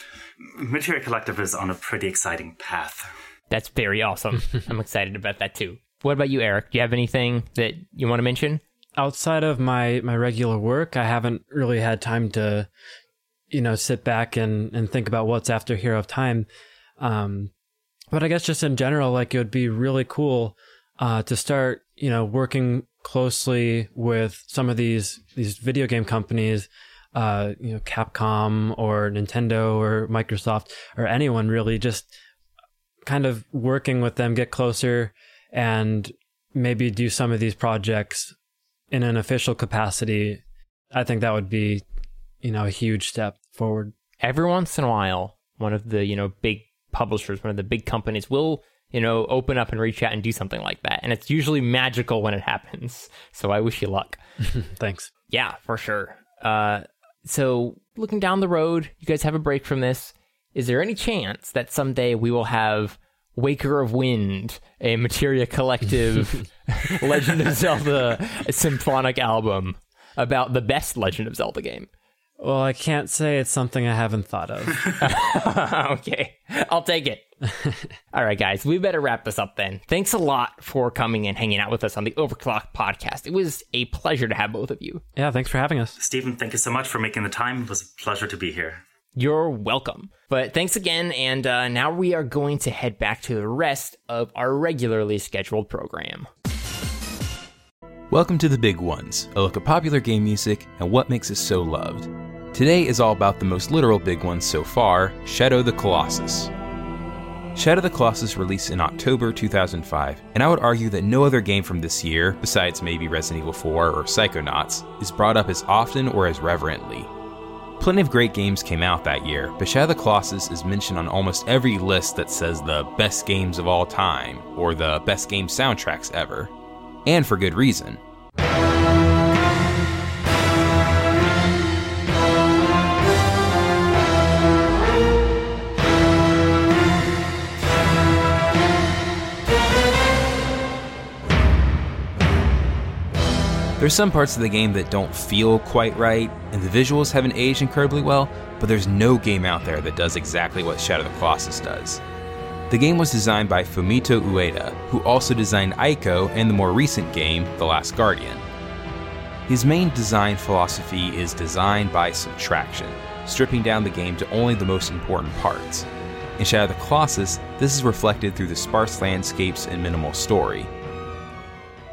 Materia Collective is on a pretty exciting path. That's very awesome. I'm excited about that too. What about you, Eric? Do you have anything that you want to mention? outside of my my regular work, I haven't really had time to, you know, sit back and and think about what's after Hero of Time. Um, but I guess just in general, like it would be really cool uh, to start, you know, working closely with some of these these video game companies, uh, you know, Capcom or Nintendo or Microsoft or anyone really, just kind of working with them, get closer, and maybe do some of these projects in an official capacity, I think that would be, you know, a huge step forward. Every once in a while, one of the, you know, big publishers, one of the big companies will, you know, open up and reach out and do something like that. And it's usually magical when it happens. So I wish you luck. Thanks. Yeah, for sure. Uh, so looking down the road, you guys have a break from this. Is there any chance that someday we will have Waker of Wind, a Materia Collective Legend of Zelda symphonic album about the best Legend of Zelda game? Well, I can't say it's something I haven't thought of. okay, I'll take it. All right, guys, we better wrap this up then. Thanks a lot for coming and hanging out with us on the Overclock podcast. It was a pleasure to have both of you. Yeah, thanks for having us. Stephen, thank you so much for making the time. It was a pleasure to be here. You're welcome. But thanks again, and uh, now we are going to head back to the rest of our regularly scheduled program. Welcome to The Big Ones, a look at popular game music and what makes it so loved. Today is all about the most literal big one so far Shadow the Colossus. Shadow the Colossus released in October 2005, and I would argue that no other game from this year, besides maybe Resident Evil 4 or Psychonauts, is brought up as often or as reverently. Plenty of great games came out that year, but Shadow of the Colossus is mentioned on almost every list that says the best games of all time or the best game soundtracks ever. And for good reason. There's some parts of the game that don't feel quite right, and the visuals haven't aged incredibly well, but there's no game out there that does exactly what Shadow of the Colossus does. The game was designed by Fumito Ueda, who also designed Ico and the more recent game, The Last Guardian. His main design philosophy is design by subtraction, stripping down the game to only the most important parts. In Shadow of the Colossus, this is reflected through the sparse landscapes and minimal story,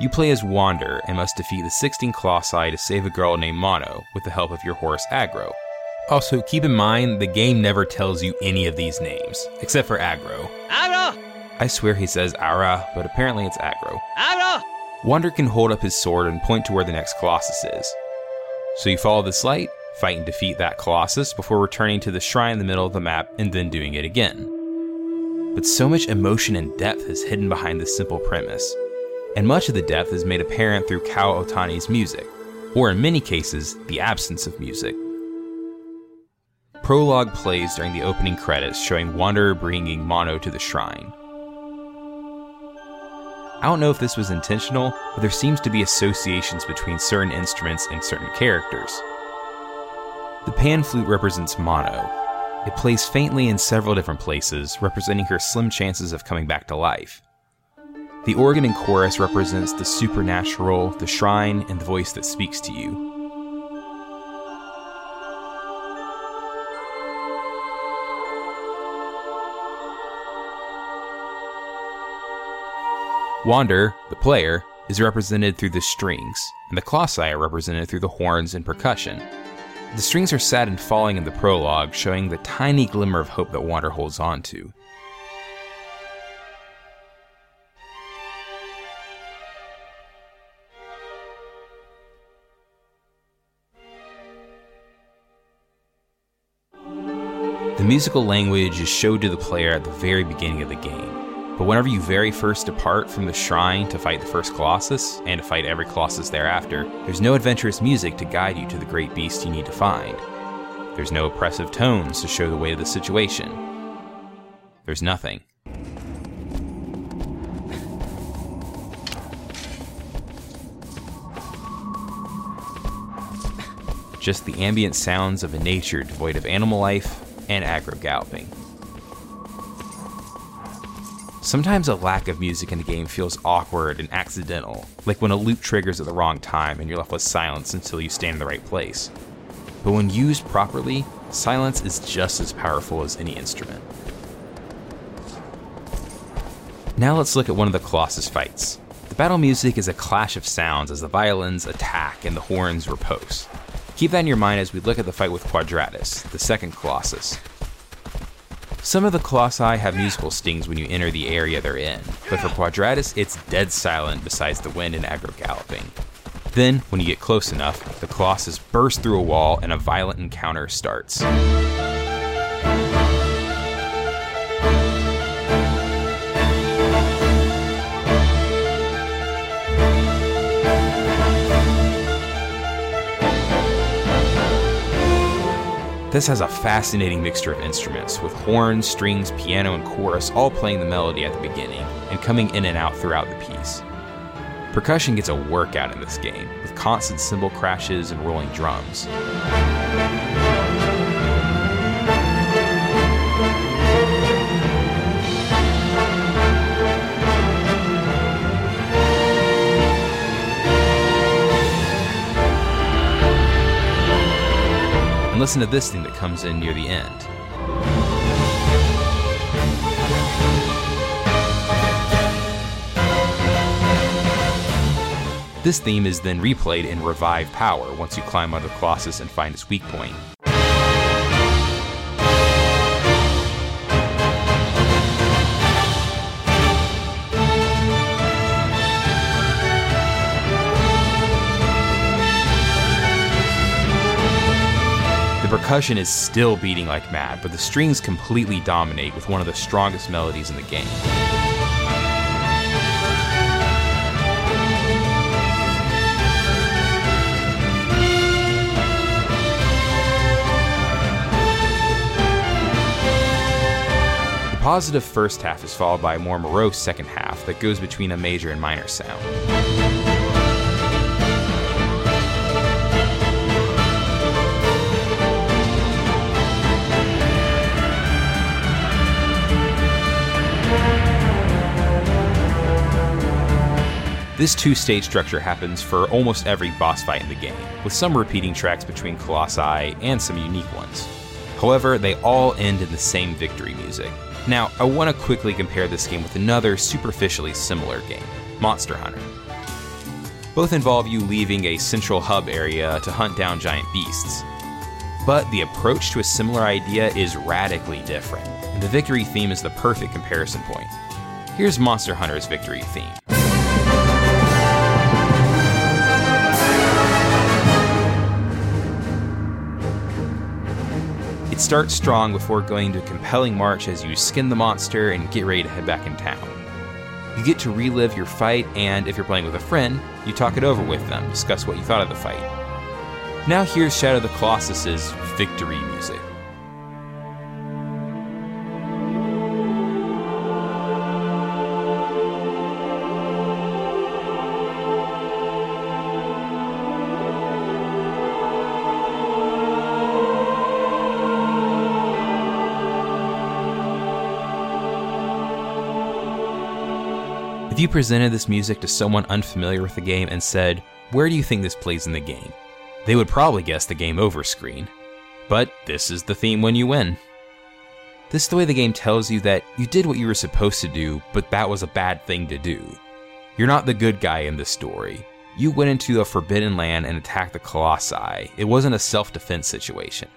you play as Wander and must defeat the 16 Colossi to save a girl named Mono with the help of your horse Agro. Also, keep in mind the game never tells you any of these names, except for Agro. Agro! I swear he says Ara, but apparently it's Agro. Agro! Wander can hold up his sword and point to where the next Colossus is. So you follow this light, fight and defeat that Colossus before returning to the shrine in the middle of the map and then doing it again. But so much emotion and depth is hidden behind this simple premise and much of the depth is made apparent through Kow Otani's music, or in many cases, the absence of music. Prologue plays during the opening credits showing Wanderer bringing Mono to the shrine. I don't know if this was intentional, but there seems to be associations between certain instruments and certain characters. The pan flute represents Mono. It plays faintly in several different places, representing her slim chances of coming back to life. The organ and chorus represents the supernatural, the shrine, and the voice that speaks to you. Wander, the player, is represented through the strings, and the colossi are represented through the horns and percussion. The strings are sad and falling in the prologue, showing the tiny glimmer of hope that Wander holds on to. The musical language is showed to the player at the very beginning of the game. But whenever you very first depart from the shrine to fight the first Colossus, and to fight every Colossus thereafter, there's no adventurous music to guide you to the great beast you need to find. There's no oppressive tones to show the weight of the situation. There's nothing. Just the ambient sounds of a nature devoid of animal life and agro galloping. Sometimes a lack of music in a game feels awkward and accidental, like when a loop triggers at the wrong time and you're left with silence until you stand in the right place. But when used properly, silence is just as powerful as any instrument. Now let's look at one of the Colossus fights. The battle music is a clash of sounds as the violins attack and the horns riposte. Keep that in your mind as we look at the fight with Quadratus, the second Colossus. Some of the Colossi have musical stings when you enter the area they're in, but for Quadratus, it's dead silent besides the wind and Agro galloping. Then, when you get close enough, the Colossus bursts through a wall and a violent encounter starts. This has a fascinating mixture of instruments, with horns, strings, piano, and chorus all playing the melody at the beginning and coming in and out throughout the piece. Percussion gets a workout in this game, with constant cymbal crashes and rolling drums. Listen to this thing that comes in near the end. This theme is then replayed in Revive Power once you climb on the Colossus and find its weak point. Percussion is still beating like mad, but the strings completely dominate with one of the strongest melodies in the game. The positive first half is followed by a more morose second half that goes between a major and minor sound. This two stage structure happens for almost every boss fight in the game, with some repeating tracks between Colossi and some unique ones. However, they all end in the same victory music. Now, I want to quickly compare this game with another superficially similar game, Monster Hunter. Both involve you leaving a central hub area to hunt down giant beasts. But the approach to a similar idea is radically different, and the victory theme is the perfect comparison point. Here's Monster Hunter's victory theme. It starts strong before going to a compelling march as you skin the monster and get ready to head back in town. You get to relive your fight, and if you're playing with a friend, you talk it over with them, discuss what you thought of the fight. Now here's Shadow of the Colossus's victory music. If you presented this music to someone unfamiliar with the game and said, Where do you think this plays in the game? they would probably guess the game over screen. But this is the theme when you win. This is the way the game tells you that you did what you were supposed to do, but that was a bad thing to do. You're not the good guy in this story. You went into a forbidden land and attacked the Colossi. It wasn't a self defense situation.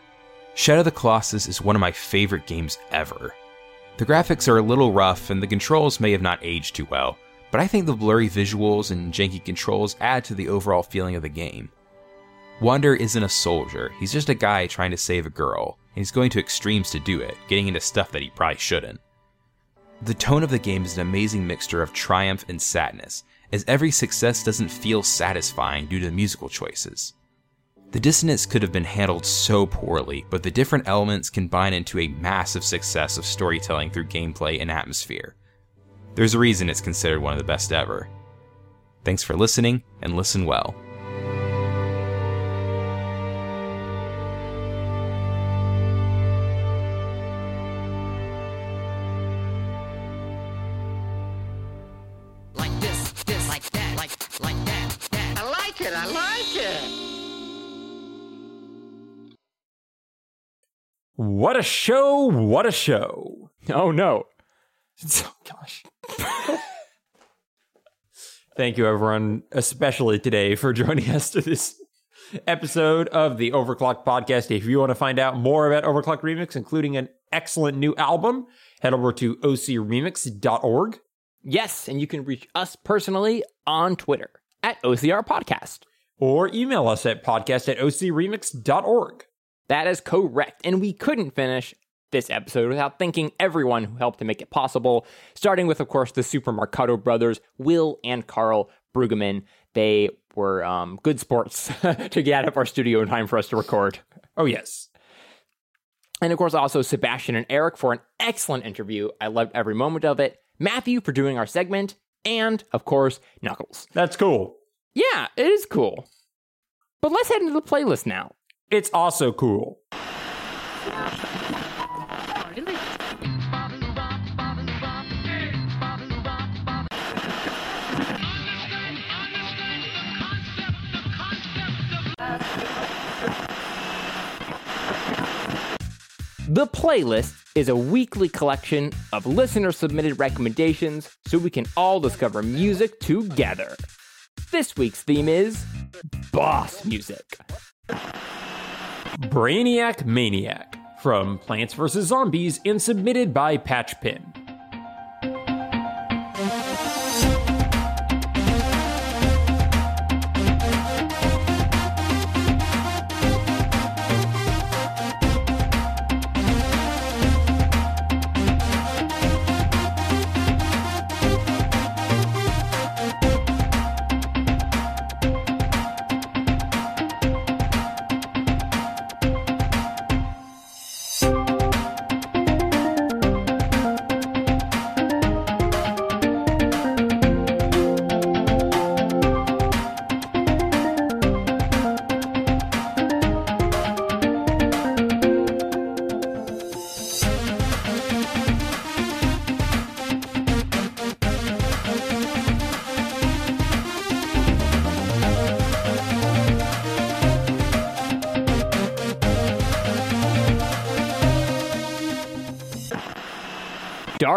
Shadow of the Colossus is one of my favorite games ever. The graphics are a little rough and the controls may have not aged too well, but I think the blurry visuals and janky controls add to the overall feeling of the game. Wander isn't a soldier, he's just a guy trying to save a girl, and he's going to extremes to do it, getting into stuff that he probably shouldn't. The tone of the game is an amazing mixture of triumph and sadness, as every success doesn't feel satisfying due to the musical choices. The dissonance could have been handled so poorly, but the different elements combine into a massive success of storytelling through gameplay and atmosphere. There's a reason it's considered one of the best ever. Thanks for listening, and listen well. Like this, this, like that, like, like that, that. I like it, I like it. What a show! What a show! Oh no. Oh gosh. Thank you, everyone, especially today, for joining us to this episode of the Overclock podcast. If you want to find out more about OverClocked ReMix, including an excellent new album, head over to ocremix.org. Yes, and you can reach us personally on Twitter at OCR Podcast. Or email us at podcast at ocremix.org. That is correct. And we couldn't finish this episode without thanking everyone who helped to make it possible, starting with, of course, the Super Marcato brothers, Will and Carl Brueggemann. They were um, good sports to get out of our studio in time for us to record. Oh, yes. And of course, also Sebastian and Eric for an excellent interview. I loved every moment of it. Matthew for doing our segment. And, of course, Knuckles. That's cool. Yeah, it is cool. But let's head into the playlist now. It's also cool. The playlist is a weekly collection of listener submitted recommendations so we can all discover music together. This week's theme is boss music. Brainiac Maniac from Plants vs. Zombies and submitted by Patchpin.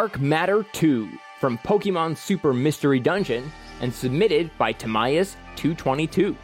Dark Matter 2 from Pokemon Super Mystery Dungeon and submitted by Tamias222.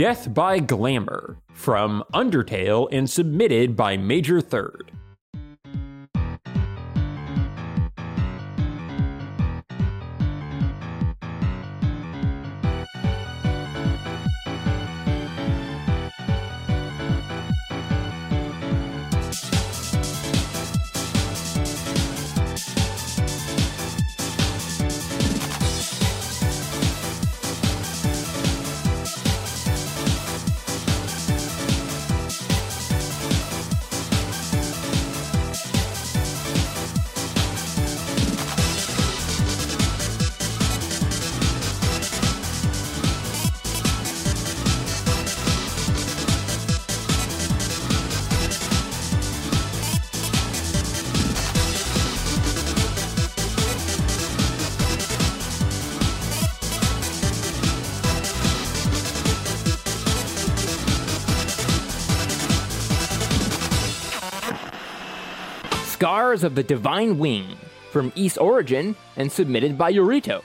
Death by Glamour from Undertale and submitted by Major Third. Of the Divine Wing from Ys Origin and submitted by Yorito.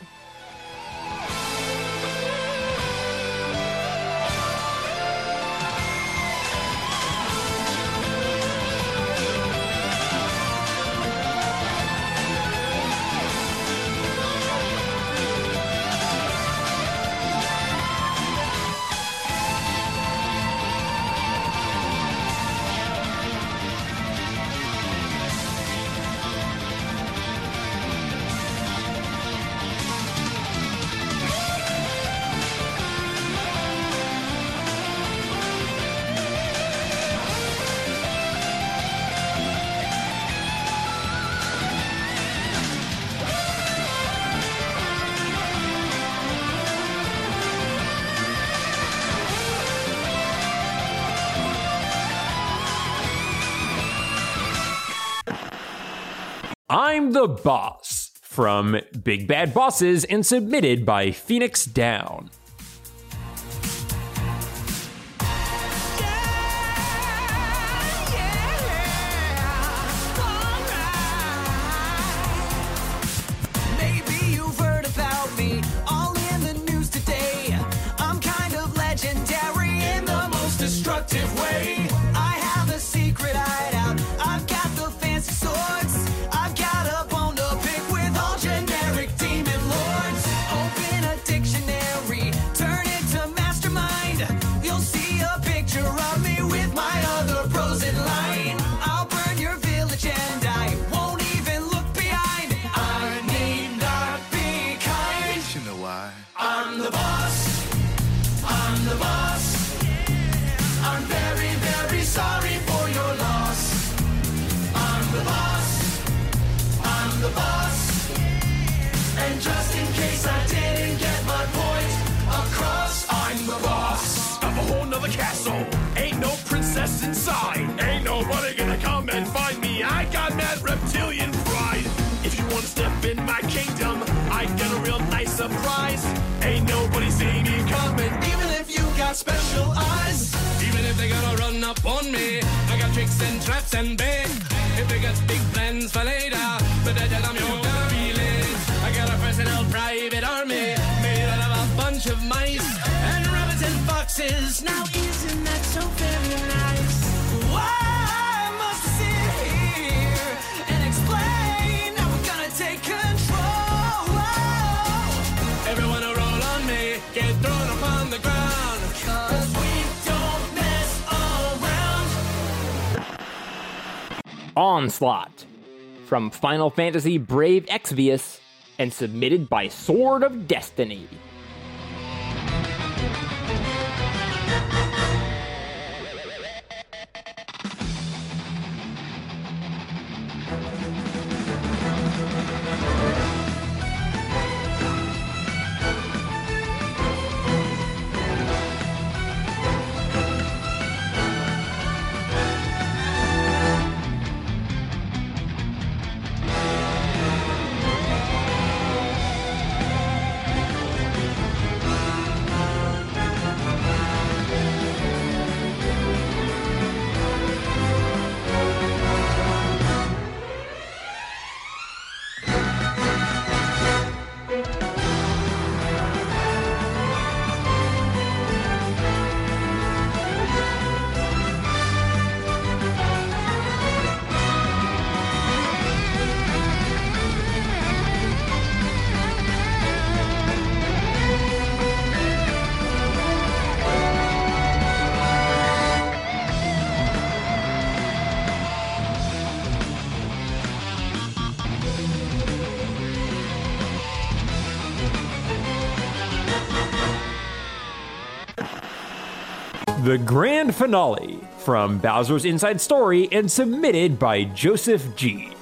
From Big Bad Bosses and submitted by Phoenix Down. Special eyes. Even if they gonna run up on me, I got tricks and traps and bait. If they got big plans for later, but I tell them you're gonna be late. I got a personal private army made out of a bunch of mice and rabbits and foxes. Now isn't that so very nice? Onslaught from Final Fantasy Brave Exvius and submitted by Sword of Destiny. The grand finale from Bowser's Inside Story and submitted by Joseph G.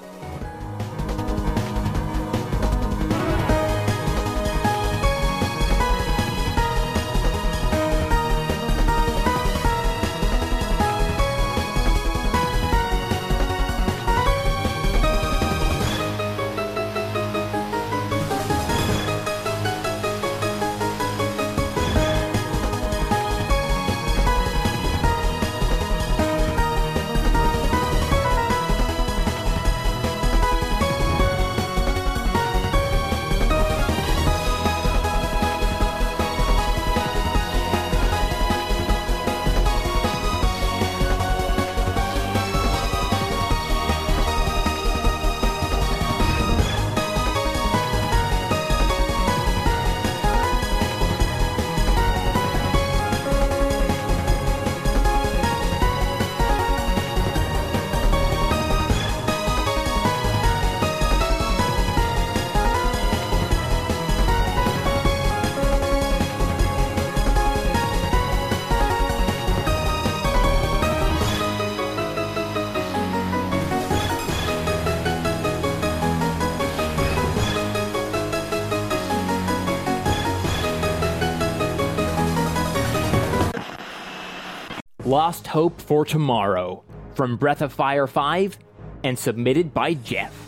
Lost Hope for Tomorrow from Breath of Fire 5 and submitted by Jeff.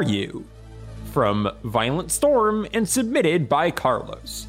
Are You? From Violent Storm and submitted by Carlos.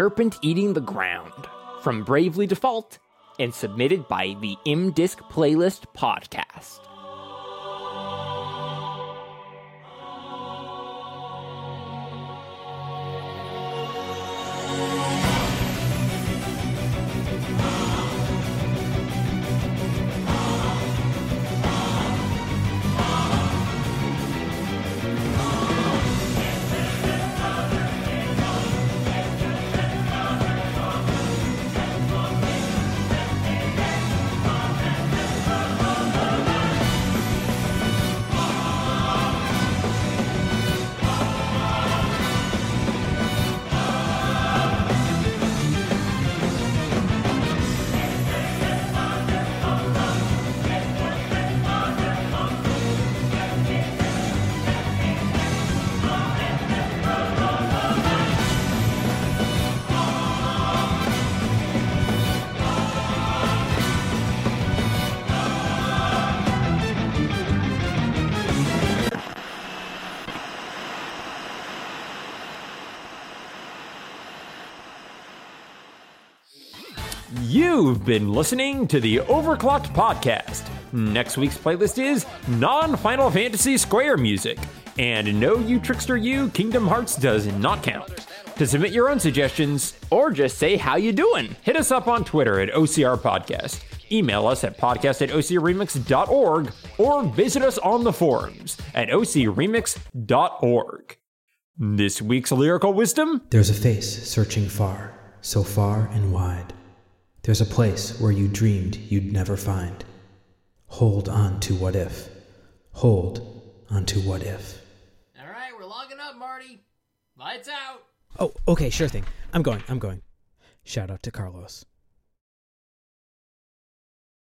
Serpent Eating the Ground from Bravely Default and submitted by the M-Disc Playlist Podcast. You've been listening to the Overclocked Podcast. Next week's playlist is non Final Fantasy Square music. And no, you trickster, you, Kingdom Hearts does not count. To submit your own suggestions, or just say how you doing, hit us up on Twitter at OCR Podcast. Email us at podcast at ocremix.org or visit us on the forums at ocremix.org. This week's lyrical wisdom There's a face searching far, so far and wide. There's a place where you dreamed you'd never find. Hold on to what if. Hold on to what if. All right, we're logging up, Marty. Lights out. Oh, okay, sure thing. I'm going, I'm going. Shout out to Carlos.